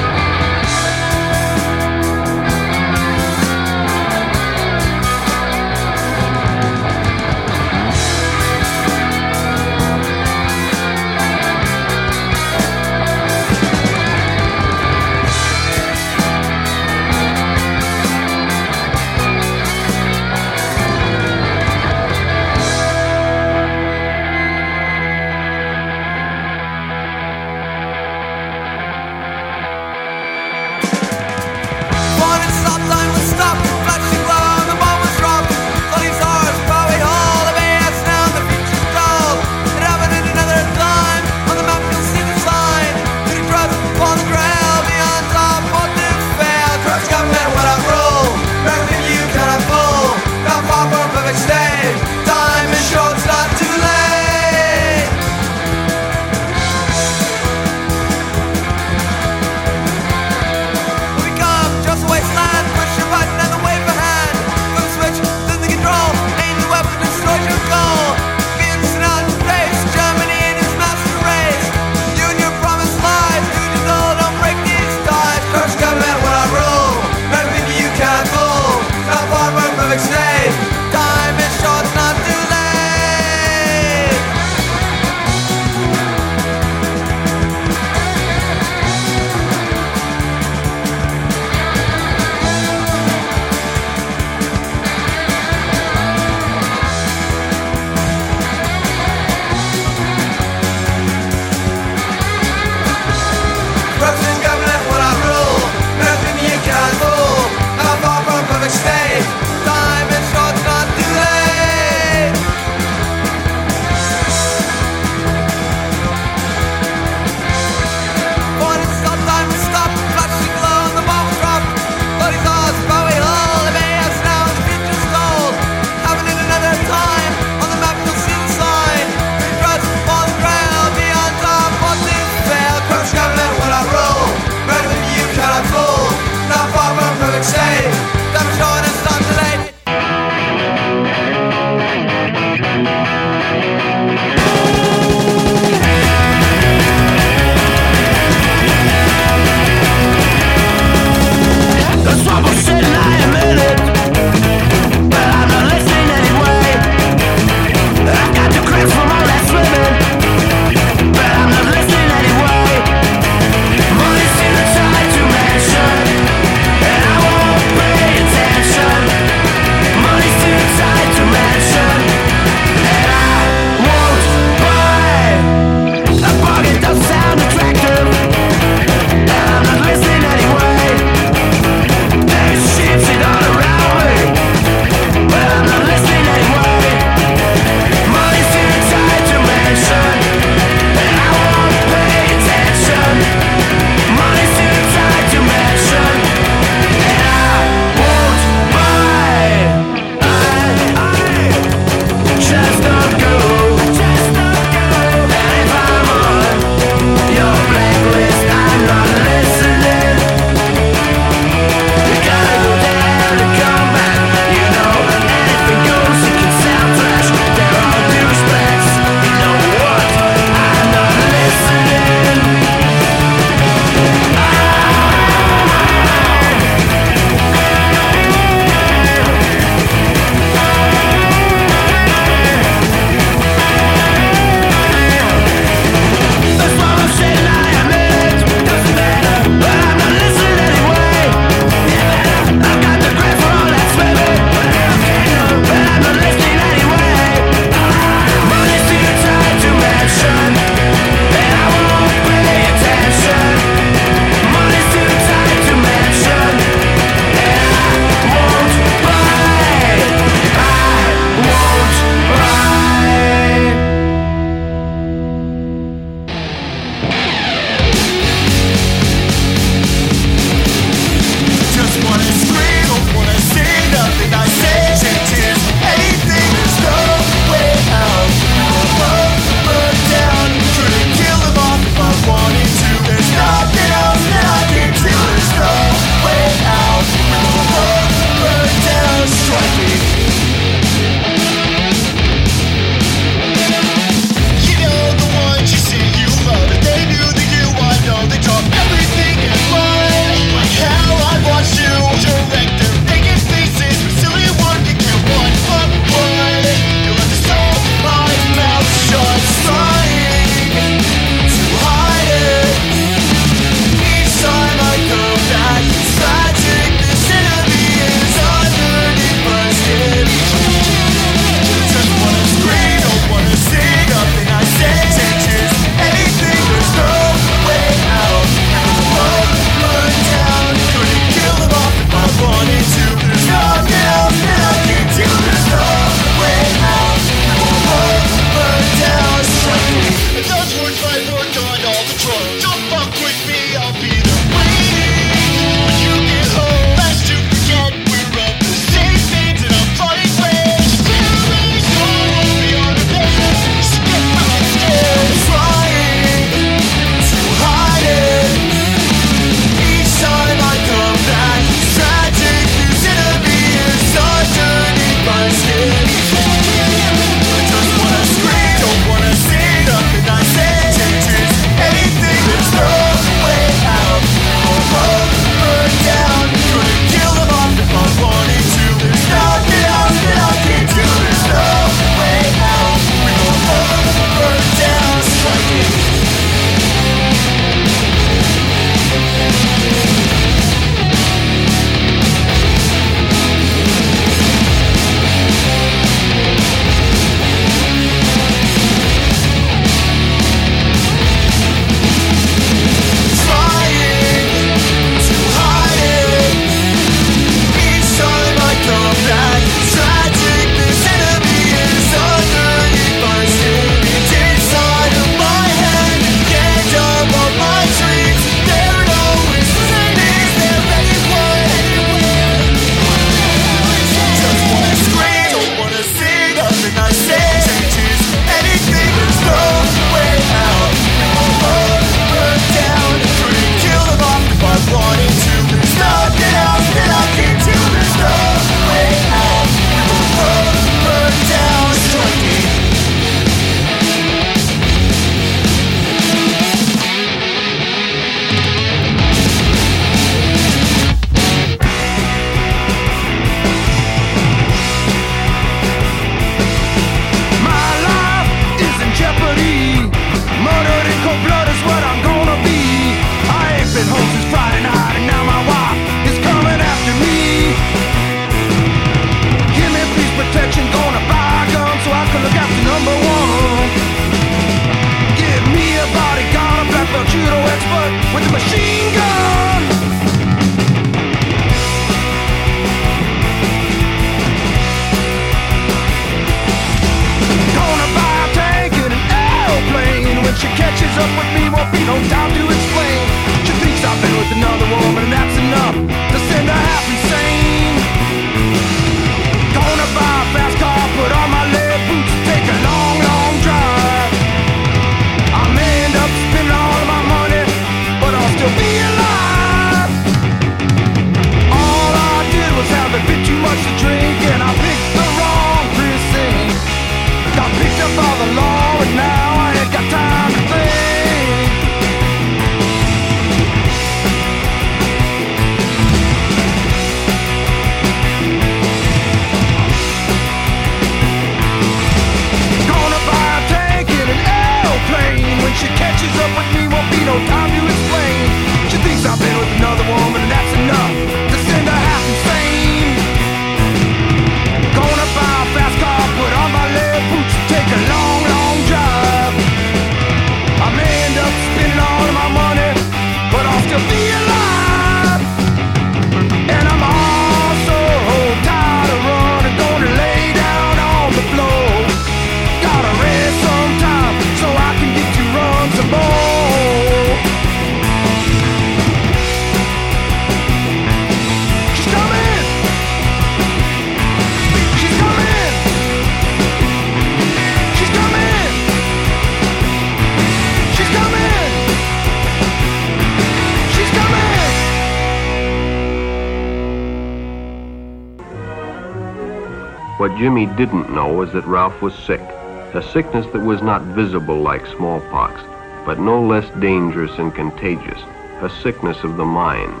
What Jimmy didn't know was that Ralph was sick, a sickness that was not visible like smallpox, but no less dangerous and contagious, a sickness of the mind.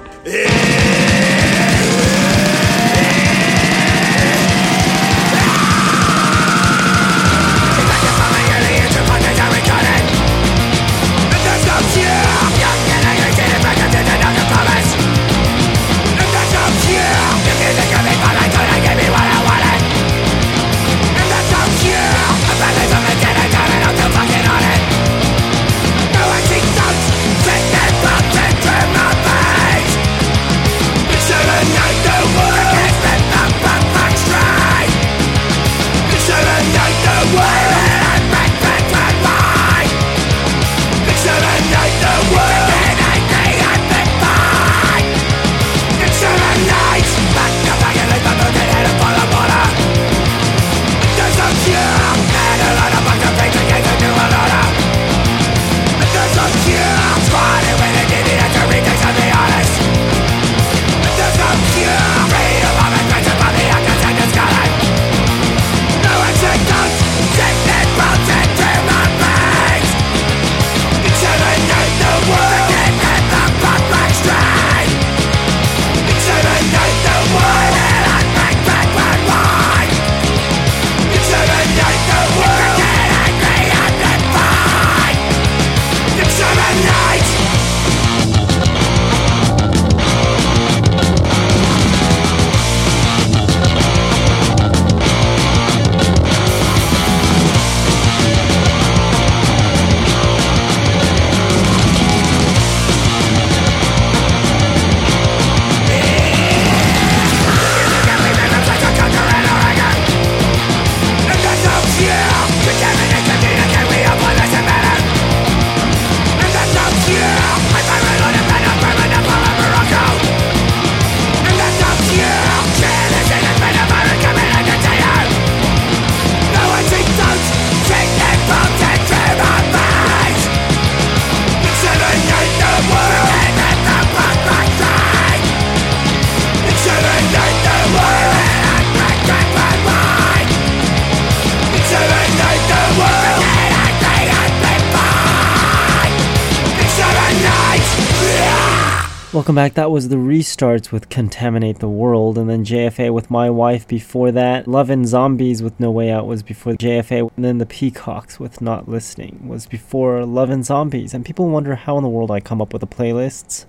Welcome back. That was the restarts with Contaminate the World, and then JFA with My Wife before that. Love and Zombies with No Way Out was before JFA, and then the Peacocks with Not Listening was before Love and Zombies. And people wonder how in the world I come up with the playlists.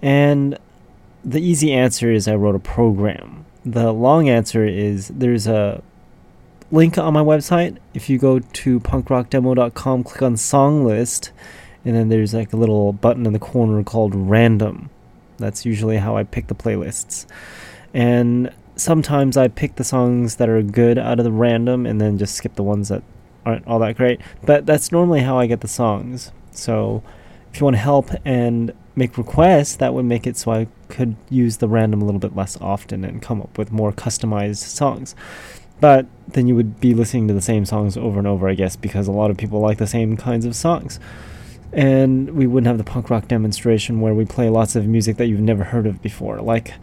And the easy answer is I wrote a program. The long answer is there's a link on my website. If you go to punkrockdemo.com, click on song list, and then there's like a little button in the corner called random. That's usually how I pick the playlists. And sometimes I pick the songs that are good out of the random and then just skip the ones that aren't all that great. But that's normally how I get the songs. So if you want to help and make requests, that would make it so I could use the random a little bit less often and come up with more customized songs. But then you would be listening to the same songs over and over, I guess, because a lot of people like the same kinds of songs. And we wouldn't have the punk rock demonstration where we play lots of music that you've never heard of before, like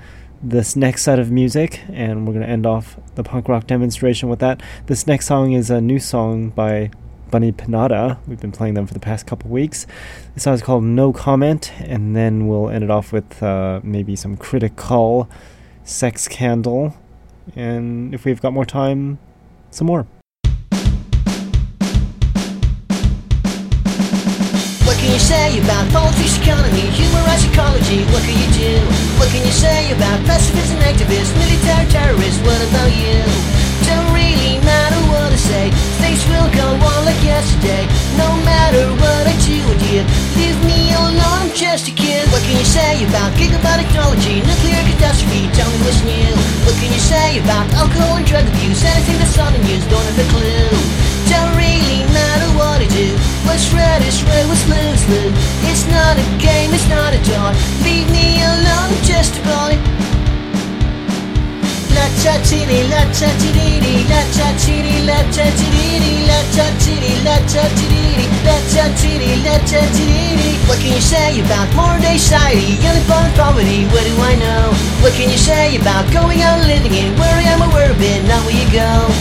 this next set of music. And we're going to end off the punk rock demonstration with that. This next song is a new song by Bunny Pinata. We've been playing them for the past couple weeks. The song is called No Comment, and then we'll end it off with uh, maybe some critical Sex Candle. And if we've got more time, some more. Say about politics, economy, human rights, ecology? What can you do? What can you say about pacifists and activists, military terrorists? What about you? Don't really matter what I say. Things will go on like yesterday. No matter what I do or did, leave me alone. I'm just a kid. What can you say about gigabyte technology, nuclear catastrophe? Tell me what's new. What can you say about alcohol and drug abuse? Anything that's on the news, don't have a clue. Don't really matter what I do. What's red is red, what's blue is blue. It's not a game, it's not a toy. Leave me alone, just a boy. La cha titty, la cha titty, la cha titty, la cha titty, la cha titty, la cha titty, la cha titty, la cha titty. What can you say about modern society, unemployment, poverty? What do I know? What can you say about going out living in where I am where I've been? Not where you go.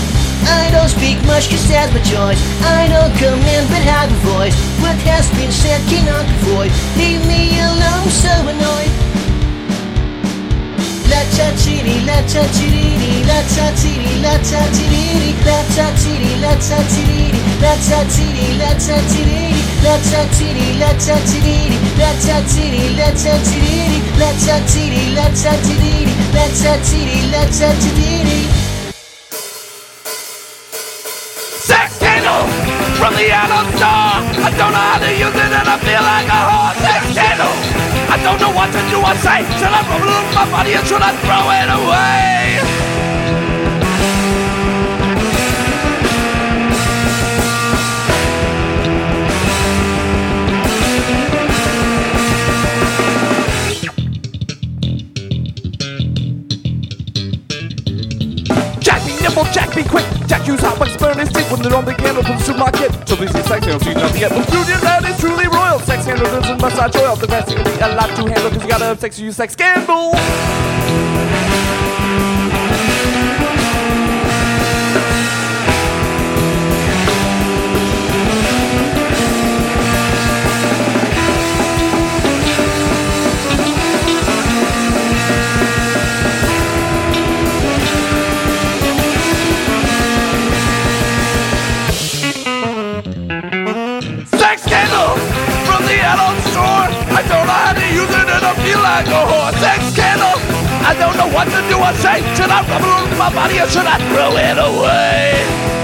I don't speak much cause that's my choice. I don't command but have a voice. What has been said cannot be void. Leave me alone, so annoyed. La cha chiri, la cha chiri, la cha chiri, la cha chiri, la cha chiri, la cha chiri, la cha chiri, la cha chiri, la cha chiri, la cha chiri, la cha chiri, la cha chiri, la cha chiri, la cha chiri, la cha chiri, la cha chiri. From the store. I don't know how to use it and I feel like a whore. Sex scandal. I don't know what to do or say. Should I remove my body or should I throw it away? Nimble, Jack me quick. Jack use hot wax burn his dick when they're on the candle from the supermarket. So these sex handles see nothing yet. But Julian that is truly royal. Sex handle doesn't massage oil. The best thing to be a lot to handle because you gotta have sex to use sex scandal. I don't know how to use it and I feel like a whore. Sex scandal. I don't know what to do or say. Should I rub it on my body or should I throw it away?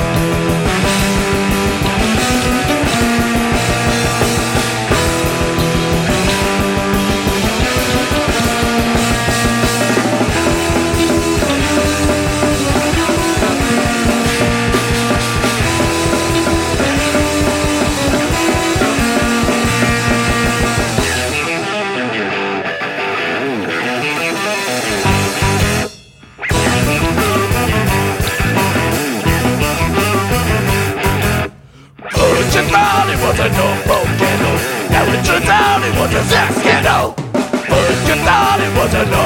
It was a no candle. Now it turns out it was a sex scandal. First you thought it was a no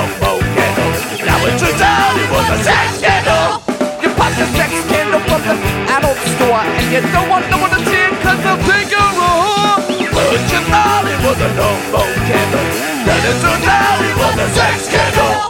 candle. Now it turns out it was a sex scandal. You pop the sex scandal from the adult store and you don't want no one to see it cause they'll think you're a whore. First you thought it was a no candle. Then it turns out it was a sex scandal.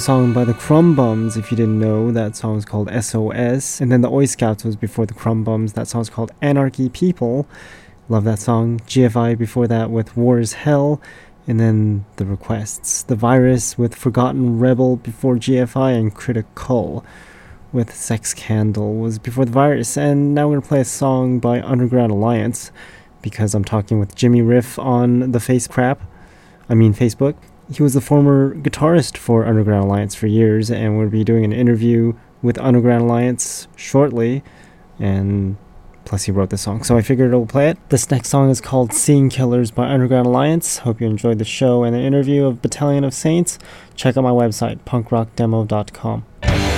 song by the Crumb Bums, if you didn't know. That song is called SOS. And then the Oi Scouts was before the Crumb Bums. That is called Anarchy People. Love that song. GFI before that with War is Hell. And then the requests. The Virus with Forgotten Rebel before GFI and Critical with Sex Candle was before the virus, and now we're gonna play a song by Underground Alliance because I'm talking with Jimmy Riff on the Face Crap, I mean Facebook, he was the former guitarist for Underground Alliance for years, and we'll be doing an interview with Underground Alliance shortly. And plus, he wrote the song, so I figured I'll play it. This next song is called "Scene Killers" by Underground Alliance. Hope you enjoyed the show and the interview of Battalion of Saints. Check out my website, punkrockdemo.com.